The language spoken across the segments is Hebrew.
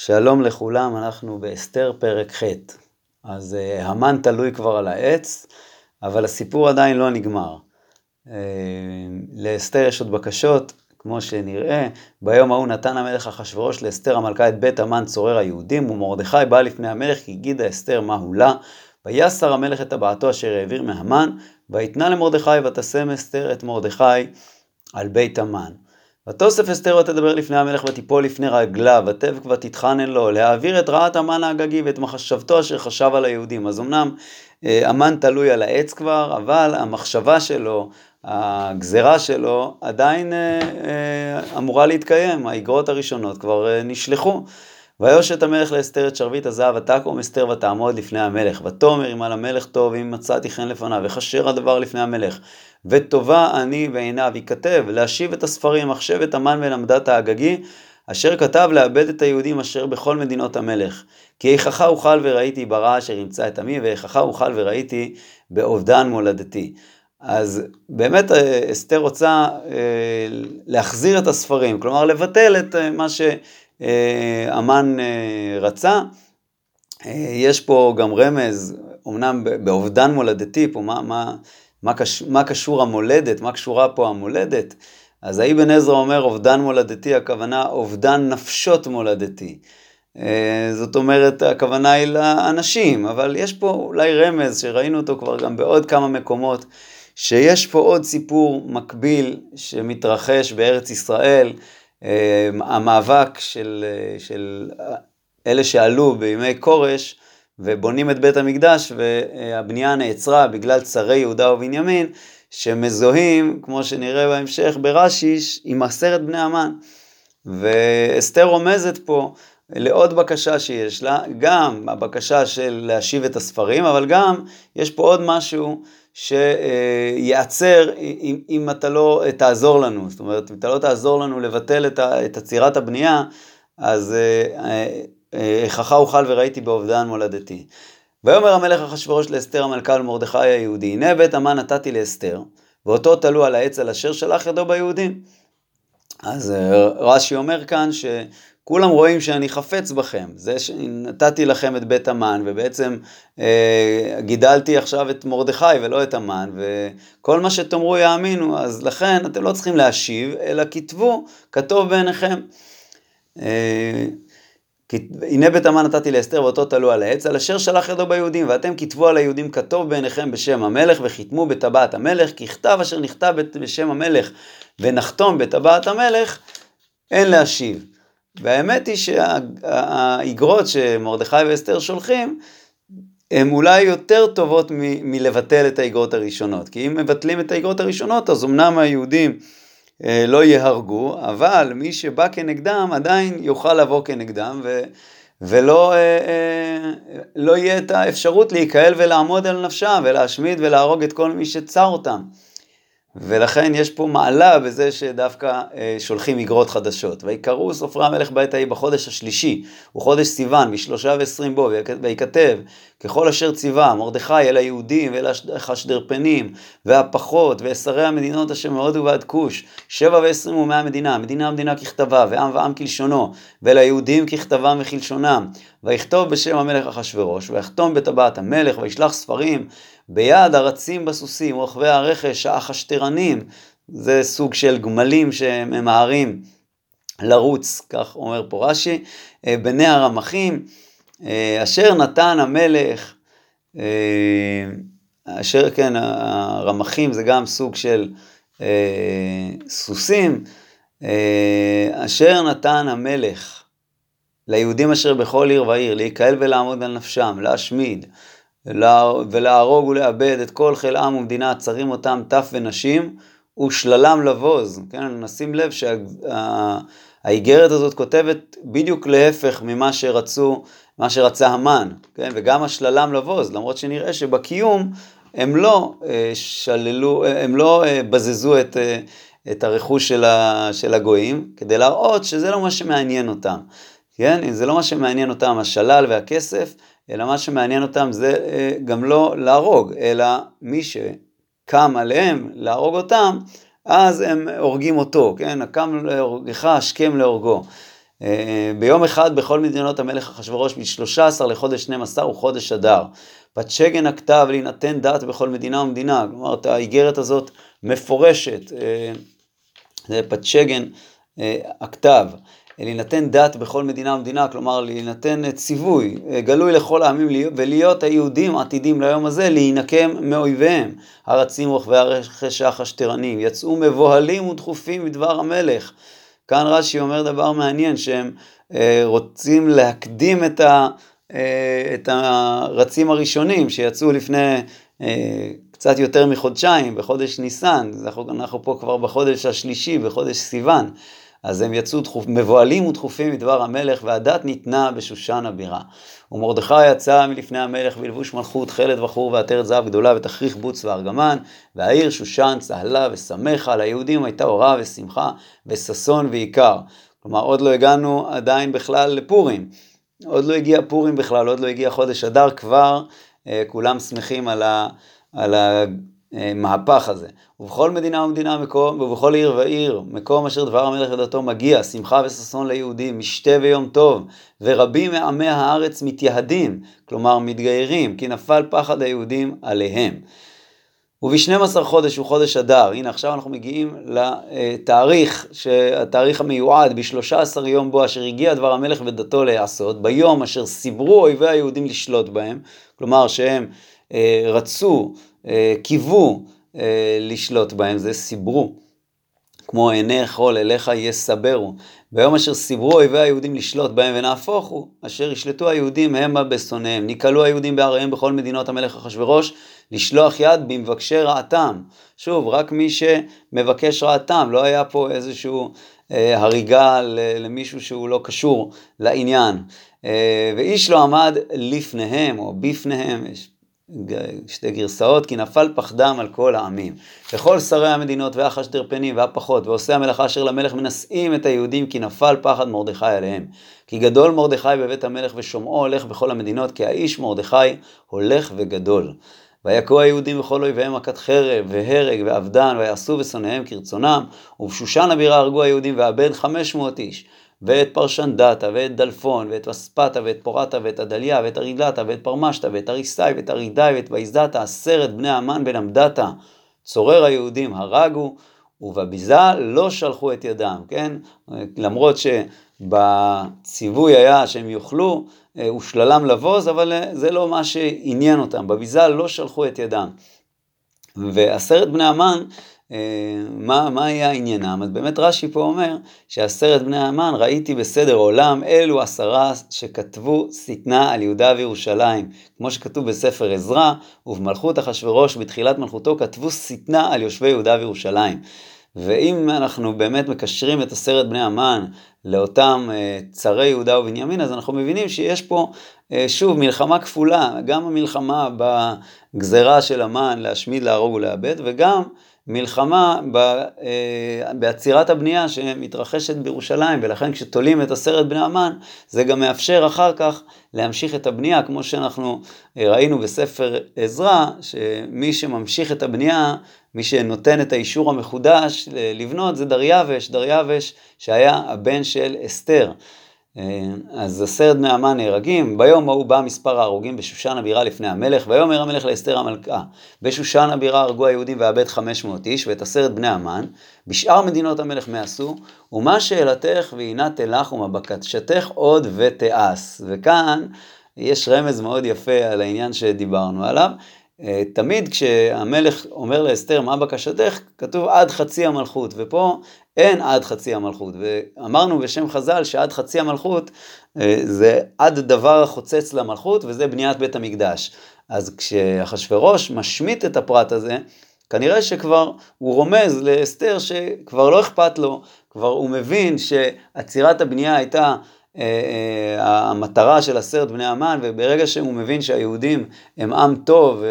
שלום לכולם, אנחנו באסתר פרק ח'. אז uh, המן תלוי כבר על העץ, אבל הסיפור עדיין לא נגמר. Uh, לאסתר יש עוד בקשות, כמו שנראה, ביום ההוא נתן המלך אחשורוש לאסתר המלכה את בית המן צורר היהודים, ומרדכי בא לפני המלך, כי הגידה אסתר מהו לה. ויסר המלך את טבעתו אשר העביר מהמן, ויתנה למרדכי ותשם אסתר את מרדכי על בית המן. ותוסף אסתר ותדבר לפני המלך ותיפול לפני רגליו, ותבק ותתחנן לו, להעביר את רעת המן האגגי ואת מחשבתו אשר חשב על היהודים. אז אמנם אה, המן תלוי על העץ כבר, אבל המחשבה שלו, הגזרה שלו, עדיין אה, אה, אמורה להתקיים, האגרות הראשונות כבר נשלחו. ויושת המלך לאסתר את שרביט הזהב, ותקום אסתר ותעמוד לפני המלך. ותאמר אם על המלך טוב, אם מצאתי חן לפניו, וכשר הדבר לפני המלך. וטובה אני בעיניו, ייכתב, להשיב את הספרים, מחשבת המן ולמדת האגגי, אשר כתב לאבד את היהודים אשר בכל מדינות המלך. כי איככה אוכל וראיתי ברע אשר ימצא את עמי, ואיככה אוכל וראיתי באובדן מולדתי. אז באמת אה, אסתר רוצה אה, להחזיר את הספרים, כלומר לבטל את אה, מה שהמן רצה. יש פה גם רמז, אמנם באובדן מולדתי, פה מה, מה, מה, קש, מה קשור המולדת, מה קשורה פה המולדת. אז האבן עזרא אומר אובדן מולדתי, הכוונה אובדן נפשות מולדתי. אה, זאת אומרת, הכוונה היא לאנשים, אבל יש פה אולי רמז שראינו אותו כבר גם בעוד כמה מקומות, שיש פה עוד סיפור מקביל שמתרחש בארץ ישראל, אה, המאבק של, אה, של אלה שעלו בימי כורש, ובונים את בית המקדש והבנייה נעצרה בגלל צרי יהודה ובנימין שמזוהים, כמו שנראה בהמשך ברש"י, עם עשרת בני המן. ואסתר רומזת פה לעוד בקשה שיש לה, גם הבקשה של להשיב את הספרים, אבל גם יש פה עוד משהו שייעצר אם, אם אתה לא תעזור לנו. זאת אומרת, אם אתה לא תעזור לנו לבטל את עצירת הבנייה, אז אה, איככה אוכל וראיתי באובדן מולדתי. ויאמר המלך אחשורוש לאסתר המלכה ולמרדכי היהודי, הנה בית המן נתתי לאסתר, ואותו תלו על העץ על אשר שלח ידו ביהודים. אז אה, רש"י אומר כאן שכולם רואים שאני חפץ בכם, זה שנתתי לכם את בית המן, ובעצם אה, גידלתי עכשיו את מרדכי ולא את המן, וכל מה שתאמרו יאמינו, אז לכן אתם לא צריכים להשיב, אלא כתבו, כתוב בעיניכם. אה, כי הנה בית המן נתתי לאסתר ואותו תלו על העץ, על אשר שלח ידו ביהודים, ואתם כתבו על היהודים כתוב בעיניכם בשם המלך, וחיתמו בטבעת המלך, כי כתב אשר נכתב בשם המלך, ונחתום בטבעת המלך, אין להשיב. והאמת היא שהאיגרות שמרדכי ואסתר שולחים, הן אולי יותר טובות מ- מלבטל את האיגרות הראשונות. כי אם מבטלים את האיגרות הראשונות, אז אמנם היהודים לא יהרגו, אבל מי שבא כנגדם עדיין יוכל לבוא כנגדם ו, ולא אה, אה, לא יהיה את האפשרות להיקהל ולעמוד על נפשם ולהשמיד ולהרוג את כל מי שצר אותם. ולכן יש פה מעלה בזה שדווקא אה, שולחים איגרות חדשות. ויקראו סופרי המלך בעת ההיא בחודש השלישי, הוא חודש סיוון, בשלושה ועשרים בו, ויכתב ככל אשר ציווה מרדכי אל היהודים ואל החשדרפנים והפחות ושרי המדינות אשר מהודו ועד כוש, שבע ועשרים ומאה מדינה, מדינה מדינה ככתבה ועם ועם כלשונו, ואל היהודים ככתבם וכלשונם, ויכתוב בשם המלך אחשורוש, ויחתום בטבעת המלך, וישלח ספרים ביד הרצים בסוסים, רוכבי הרכש, האחשטרנים, זה סוג של גמלים שממהרים לרוץ, כך אומר פה רש"י, אה, בני הרמחים, אשר נתן המלך, אה, אשר כן, הרמחים זה גם סוג של סוסים, אשר נתן המלך ליהודים אשר בכל עיר ועיר, להיקהל ולעמוד על נפשם, להשמיד, ולהרוג ולאבד את כל חיל עם ומדינה, צרים אותם טף ונשים, ושללם לבוז. כן, נשים לב שהאיגרת הזאת כותבת בדיוק להפך ממה שרצו, מה שרצה המן, כן, וגם השללם לבוז, למרות שנראה שבקיום הם לא אה, שללו, הם לא אה, בזזו את, אה, את הרכוש של, ה, של הגויים, כדי להראות שזה לא מה שמעניין אותם. כן, זה לא מה שמעניין אותם, השלל והכסף, אלא מה שמעניין אותם זה אה, גם לא להרוג, אלא מי שקם עליהם להרוג אותם, אז הם הורגים אותו, כן? הקם להורגך, השכם להורגו. אה, ביום אחד בכל מדינות המלך אחשורוש, ב-13 לחודש 12 הוא חודש אדר. בת שגן הכתב להינתן דת בכל מדינה ומדינה. כלומר, האיגרת הזאת מפורשת, אה, זה בת שגן הכתב. להינתן דת בכל מדינה ומדינה, כלומר להינתן ציווי גלוי לכל העמים ולהיות היהודים עתידים ליום הזה להינקם מאויביהם. הרצים רוכבי הרכש החשטרנים, יצאו מבוהלים ודחופים מדבר המלך. כאן רש"י אומר דבר מעניין, שהם אה, רוצים להקדים את, ה, אה, את הרצים הראשונים שיצאו לפני אה, קצת יותר מחודשיים, בחודש ניסן, אנחנו, אנחנו פה כבר בחודש השלישי, בחודש סיוון. אז הם יצאו דחופ, מבוהלים ודחופים מדבר המלך, והדת ניתנה בשושן הבירה. ומרדכי יצא מלפני המלך בלבוש מלכות, חלד וחור ועטרת זהב גדולה ותכריך בוץ וארגמן, והעיר שושן צהלה ושמחה, ליהודים הייתה אורה ושמחה וששון ועיקר. כלומר, עוד לא הגענו עדיין בכלל לפורים. עוד לא הגיע פורים בכלל, עוד לא הגיע חודש אדר, כבר אה, כולם שמחים על, ה, על המהפך הזה. ובכל מדינה ומדינה מקום, ובכל עיר ועיר, מקום אשר דבר המלך ודתו מגיע, שמחה וששון ליהודים, משתה ויום טוב, ורבים מעמי הארץ מתייהדים, כלומר מתגיירים, כי נפל פחד היהודים עליהם. וב-12 חודש הוא חודש אדר, הנה עכשיו אנחנו מגיעים לתאריך, התאריך המיועד, ב-13 יום בו אשר הגיע דבר המלך ודתו להיעשות, ביום אשר סיברו אויבי היהודים לשלוט בהם, כלומר שהם אה, רצו, אה, קיוו, אה, לשלוט בהם, זה סיברו. כמו עיני חול אליך יסברו. ביום אשר סיברו אויבי היהודים לשלוט בהם ונהפוך הוא, אשר ישלטו היהודים המה בשונאיהם. ניקלו היהודים בעריהם בכל מדינות המלך אחשורוש, לשלוח יד במבקשי רעתם. שוב, רק מי שמבקש רעתם, לא היה פה איזושהי אה, הריגה למישהו שהוא לא קשור לעניין. אה, ואיש לא עמד לפניהם או בפניהם, יש שתי גרסאות, כי נפל פחדם על כל העמים. וכל שרי המדינות והחשדרפנים והפחות, ועושי המלאכה אשר למלך מנשאים את היהודים, כי נפל פחד מרדכי עליהם. כי גדול מרדכי בבית המלך ושומעו הולך בכל המדינות, כי האיש מרדכי הולך וגדול. ויכו היהודים בכל אויביהם מכת חרב והרג ואבדן, ויעשו בשונאיהם כרצונם, ובשושן הבירה הרגו היהודים ואבד חמש מאות איש. ואת פרשנדתה, ואת דלפון, ואת וספתה, ואת פורתה, ואת עדליה, ואת ארידתה, ואת פרמשתה, ואת אריסאי, ואת ארידאי, ואת ויזדתה, עשרת בני המן עמדתה, צורר היהודים הרגו, ובביזה לא שלחו את ידם, כן? למרות שבציווי היה שהם יאכלו, אה, ושללם לבוז, אבל אה, זה לא מה שעניין אותם, בביזה לא שלחו את ידם. ועשרת בני המן מה, מה היה עניינם? אז באמת רש"י פה אומר שעשרת בני המן ראיתי בסדר עולם אלו עשרה שכתבו שטנה על יהודה וירושלים, כמו שכתוב בספר עזרא, ובמלכות אחשורוש בתחילת מלכותו כתבו שטנה על יושבי יהודה וירושלים. ואם אנחנו באמת מקשרים את עשרת בני המן לאותם uh, צרי יהודה ובנימין, אז אנחנו מבינים שיש פה uh, שוב מלחמה כפולה, גם המלחמה בגזרה של המן להשמיד, להרוג ולאבד, וגם מלחמה אה, בעצירת הבנייה שמתרחשת בירושלים, ולכן כשתולים את עשרת בני המן, זה גם מאפשר אחר כך להמשיך את הבנייה, כמו שאנחנו אה, ראינו בספר עזרא, שמי שממשיך את הבנייה, מי שנותן את האישור המחודש לבנות, זה דריווש, דריווש שהיה הבן של אסתר. אה, אז עשרת בני המן נהרגים, ביום ההוא בא מספר ההרוגים בשושן הבירה לפני המלך, ויאמר המלך לאסתר המלכה, בשושן הבירה הרגו היהודים חמש מאות איש, ואת עשרת בני המן, בשאר מדינות המלך מעשו, ומה שאלתך והנה תלך ומבקשתך עוד ותעש. וכאן יש רמז מאוד יפה על העניין שדיברנו עליו. אה, תמיד כשהמלך אומר לאסתר מה בקשתך, כתוב עד חצי המלכות, ופה אין עד חצי המלכות. ואמרנו בשם חז"ל שעד חצי המלכות אה, זה עד דבר החוצץ למלכות, וזה בניית בית המקדש. אז כשאחשוורוש משמיט את הפרט הזה, כנראה שכבר הוא רומז לאסתר שכבר לא אכפת לו, כבר הוא מבין שעצירת הבנייה הייתה המטרה של עשרת בני המן, וברגע שהוא מבין שהיהודים הם עם טוב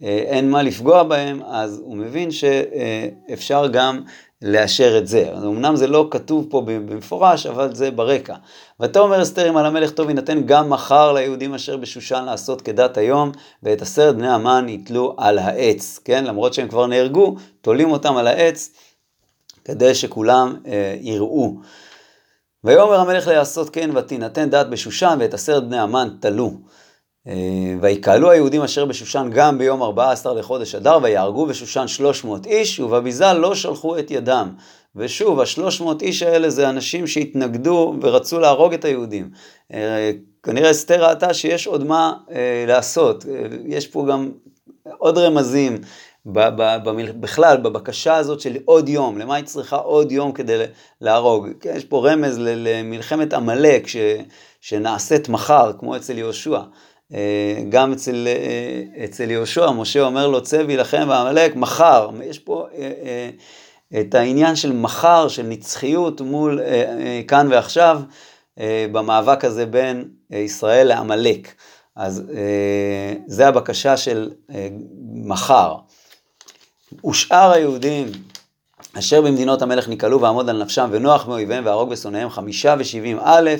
ואין מה לפגוע בהם, אז הוא מבין שאפשר גם לאשר את זה. אז אמנם זה לא כתוב פה במפורש, אבל זה ברקע. ואתה אומר אסתר אם על המלך טוב יינתן גם מחר ליהודים אשר בשושן לעשות כדת היום, ואת עשרת בני המן יתלו על העץ, כן? למרות שהם כבר נהרגו, תולים אותם על העץ, כדי שכולם אה, יראו. ויאמר המלך לעשות כן ותינתן דעת בשושן ואת עשרת בני המן תלו. אה, ויקהלו היהודים אשר בשושן גם ביום 14 לחודש אדר ויהרגו בשושן 300 איש ובביזה לא שלחו את ידם. ושוב, השלוש מאות איש האלה זה אנשים שהתנגדו ורצו להרוג את היהודים. אה, כנראה אסתר ראתה שיש עוד מה אה, לעשות, יש פה גם עוד רמזים בכלל, בבקשה הזאת של עוד יום, למה היא צריכה עוד יום כדי להרוג? כן, יש פה רמז למלחמת עמלק שנעשית מחר, כמו אצל יהושע. גם אצל, אצל יהושע, משה אומר לו צא וילחם בעמלק מחר, יש פה את העניין של מחר, של נצחיות מול אה, אה, כאן ועכשיו, אה, במאבק הזה בין אה, ישראל לעמלק. אז אה, זה הבקשה של אה, מחר. ושאר היהודים אשר במדינות המלך נקהלו ועמוד על נפשם ונוח מאויביהם והרוג בשונאיהם חמישה ושבעים א'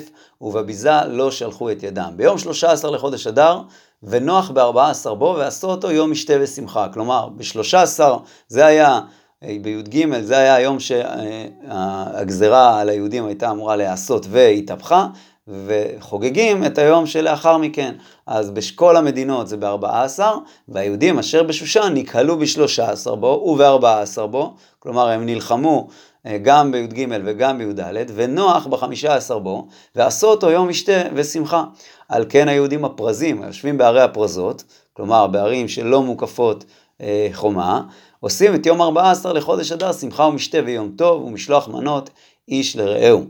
ובביזה לא שלחו את ידם. ביום שלושה עשר לחודש אדר ונוח בארבעה עשר בו ועשו אותו יום משתה ושמחה. כלומר בשלושה עשר זה היה בי"ג זה היה היום שהגזרה על היהודים הייתה אמורה להיעשות והתהפכה, וחוגגים את היום שלאחר מכן. אז בשכל המדינות זה ב-14, והיהודים אשר בשושן נקהלו ב-13 בו וב-14 בו, כלומר הם נלחמו אה, גם בי"ג וגם בי"ד, ונוח ב-15 בו, ועשו אותו יום משתה ושמחה. על כן היהודים הפרזים, היושבים בערי הפרזות, כלומר בערים שלא מוקפות אה, חומה, עושים את יום 14 לחודש אדר שמחה ומשתה ויום טוב ומשלוח מנות איש לרעהו.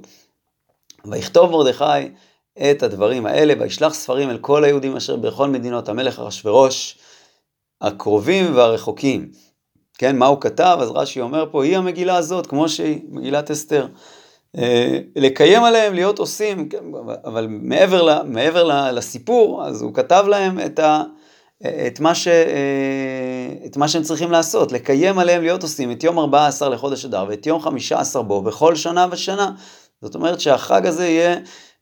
ויכתוב מרדכי את הדברים האלה וישלח ספרים אל כל היהודים אשר בכל מדינות המלך אחשורוש הקרובים והרחוקים. כן, מה הוא כתב? אז רש"י אומר פה, היא המגילה הזאת, כמו שהיא, מגילת אסתר. אה, לקיים עליהם, להיות עושים, כן, אבל מעבר, מעבר לסיפור, אז הוא כתב להם את ה... את מה, ש, אה, את מה שהם צריכים לעשות, לקיים עליהם להיות עושים את יום 14 לחודש אדר ואת יום 15 בו בכל שנה ושנה. זאת אומרת שהחג הזה יהיה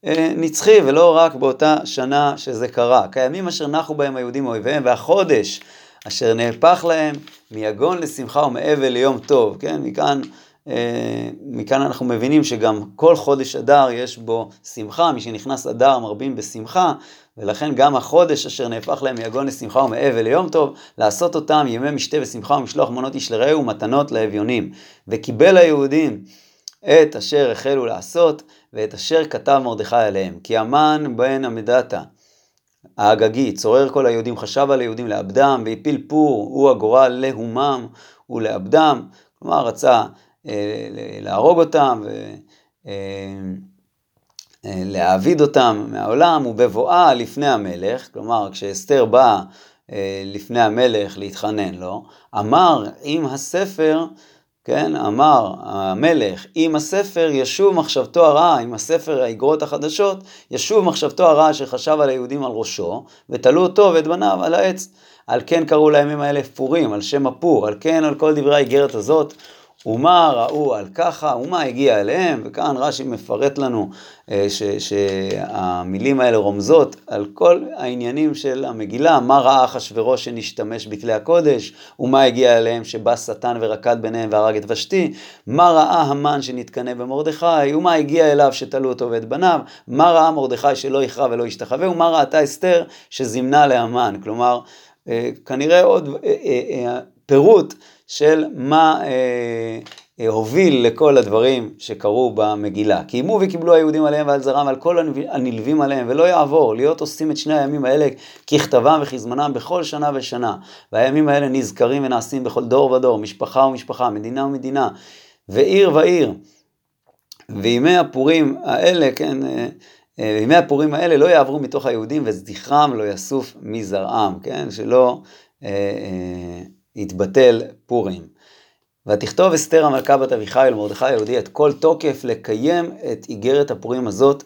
אה, נצחי ולא רק באותה שנה שזה קרה. קיימים אשר נחו בהם היהודים אויביהם והחודש אשר נהפך להם מיגון לשמחה ומאבל ליום טוב, כן? מכאן אה, מכאן אנחנו מבינים שגם כל חודש אדר יש בו שמחה, מי שנכנס אדר מרבים בשמחה, ולכן גם החודש אשר נהפך להם מיגון לשמחה ומאבל ליום טוב, לעשות אותם ימי משתה ושמחה ומשלוח מנות איש לרעהו ומתנות לאביונים. וקיבל היהודים את אשר החלו לעשות, ואת אשר כתב מרדכי עליהם. כי המן בן עמדתה, האגגי, צורר כל היהודים, חשב על היהודים לאבדם, והפיל פור, הוא הגורל להומם ולאבדם. כלומר, רצה אה, להרוג אותם ולהעביד אה, אותם מהעולם, ובבואה לפני המלך, כלומר כשאסתר באה אה, לפני המלך להתחנן לו, אמר עם הספר, כן, אמר המלך, עם הספר ישוב מחשבתו הרעה, עם הספר האגרות החדשות, ישוב מחשבתו הרעה שחשב על היהודים על ראשו, ותלו אותו ואת בניו על העץ. על כן קראו לימים האלה פורים, על שם הפור, על כן על כל דברי האיגרת הזאת ומה ראו על ככה, ומה הגיע אליהם, וכאן רש"י מפרט לנו אה, ש, שהמילים האלה רומזות על כל העניינים של המגילה, מה ראה אחשוורוש שנשתמש בכלי הקודש, ומה הגיע אליהם שבא שטן ורקד ביניהם והרג את ושתי, מה ראה המן שנתקנא במרדכי, ומה הגיע אליו שתלו אותו ואת בניו, מה ראה מרדכי שלא יכרע ולא ישתחווה, ומה ראתה אסתר שזימנה להמן, כלומר, אה, כנראה עוד אה, פירוט של מה אה, אה, הוביל לכל הדברים שקרו במגילה. קיימו וקיבלו היהודים עליהם ועל זרם ועל כל הנלווים עליהם, ולא יעבור, להיות עושים את שני הימים האלה ככתבם וכזמנם בכל שנה ושנה. והימים האלה נזכרים ונעשים בכל דור ודור, משפחה ומשפחה, מדינה ומדינה, ועיר ועיר. וימי הפורים האלה, כן, אה, אה, ימי הפורים האלה לא יעברו מתוך היהודים וזכרם לא יסוף מזרעם, כן, שלא אה, אה, יתבטל פורים. ותכתוב אסתר המלכה בת אביחיל ומרדכי היהודי את כל תוקף לקיים את איגרת הפורים הזאת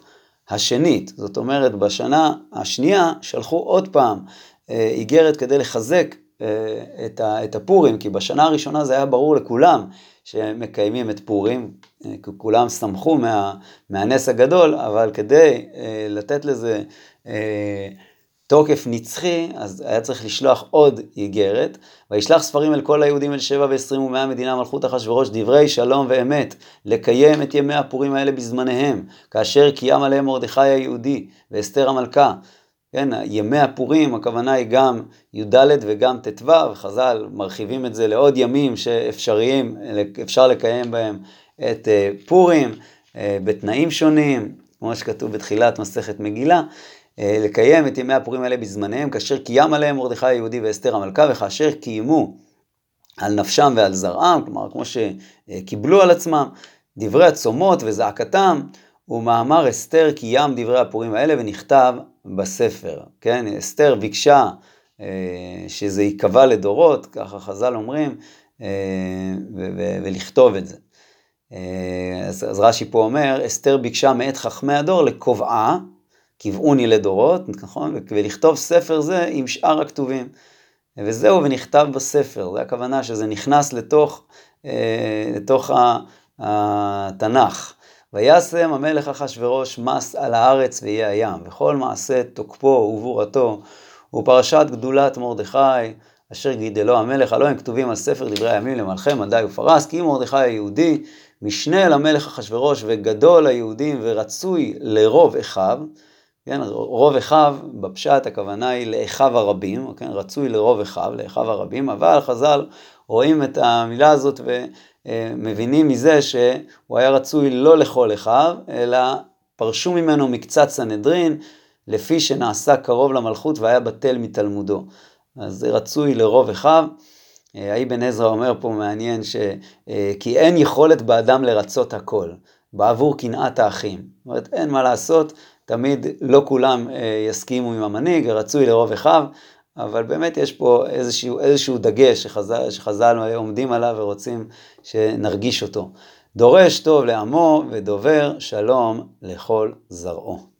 השנית. זאת אומרת, בשנה השנייה שלחו עוד פעם אה, איגרת כדי לחזק אה, את הפורים, כי בשנה הראשונה זה היה ברור לכולם שמקיימים את פורים, אה, כולם שמחו מה, מהנס הגדול, אבל כדי לתת לזה תוקף נצחי, אז היה צריך לשלוח עוד איגרת, וישלח ספרים אל כל היהודים אל שבע ועשרים ומאה מדינה מלכות אחשורוש, דברי שלום ואמת, לקיים את ימי הפורים האלה בזמניהם, כאשר קיים עליהם מרדכי היהודי ואסתר המלכה. כן, ימי הפורים, הכוונה היא גם י"ד וגם ט"ו, חז"ל מרחיבים את זה לעוד ימים שאפשריים, אפשר לקיים בהם את אה, פורים, אה, בתנאים שונים, כמו שכתוב בתחילת מסכת מגילה. אה, לקיים את ימי הפורים האלה בזמניהם, כאשר קיים עליהם מרדכי היהודי ואסתר המלכה, וכאשר קיימו על נפשם ועל זרעם, כלומר כמו שקיבלו על עצמם, דברי הצומות וזעקתם, ומאמר אסתר קיים דברי הפורים האלה ונכתב בספר. כן, אסתר ביקשה אה, שזה ייקבע לדורות, ככה חז"ל אומרים, אה, ולכתוב את זה. אז, רש"י פה אומר, אסתר ביקשה מאת חכמי הדור לקובעה, קבעוני לדורות, נכון? ולכתוב ספר זה עם שאר הכתובים. וזהו, ונכתב בספר, זה הכוונה שזה נכנס לתוך, אה, לתוך התנ"ך. וישם המלך אחשורוש מס על הארץ ואיי הים, וכל מעשה תוקפו ובורתו, ופרשת גדולת מרדכי, אשר גידלו המלך, הלא הם כתובים על ספר דברי הימים למלכי מדי ופרס, כי מרדכי היהודי, משנה למלך אחשורוש וגדול היהודים ורצוי לרוב אחיו, כן, רוב אחיו, בפשט הכוונה היא לאחיו הרבים, כן, רצוי לרוב אחיו, לאחיו הרבים, אבל חז"ל רואים את המילה הזאת ומבינים מזה שהוא היה רצוי לא לכל אחיו, אלא פרשו ממנו מקצת סנהדרין, לפי שנעשה קרוב למלכות והיה בטל מתלמודו. אז זה רצוי לרוב אחיו. האבן עזרא אומר פה מעניין ש... כי אין יכולת באדם לרצות הכל, בעבור קנאת האחים. זאת אומרת, אין מה לעשות, תמיד לא כולם אה, יסכימו עם המנהיג, רצוי לרוב אחיו, אבל באמת יש פה איזשהו, איזשהו דגש שחז"ל, שחז"ל עומדים עליו ורוצים שנרגיש אותו. דורש טוב לעמו ודובר שלום לכל זרעו.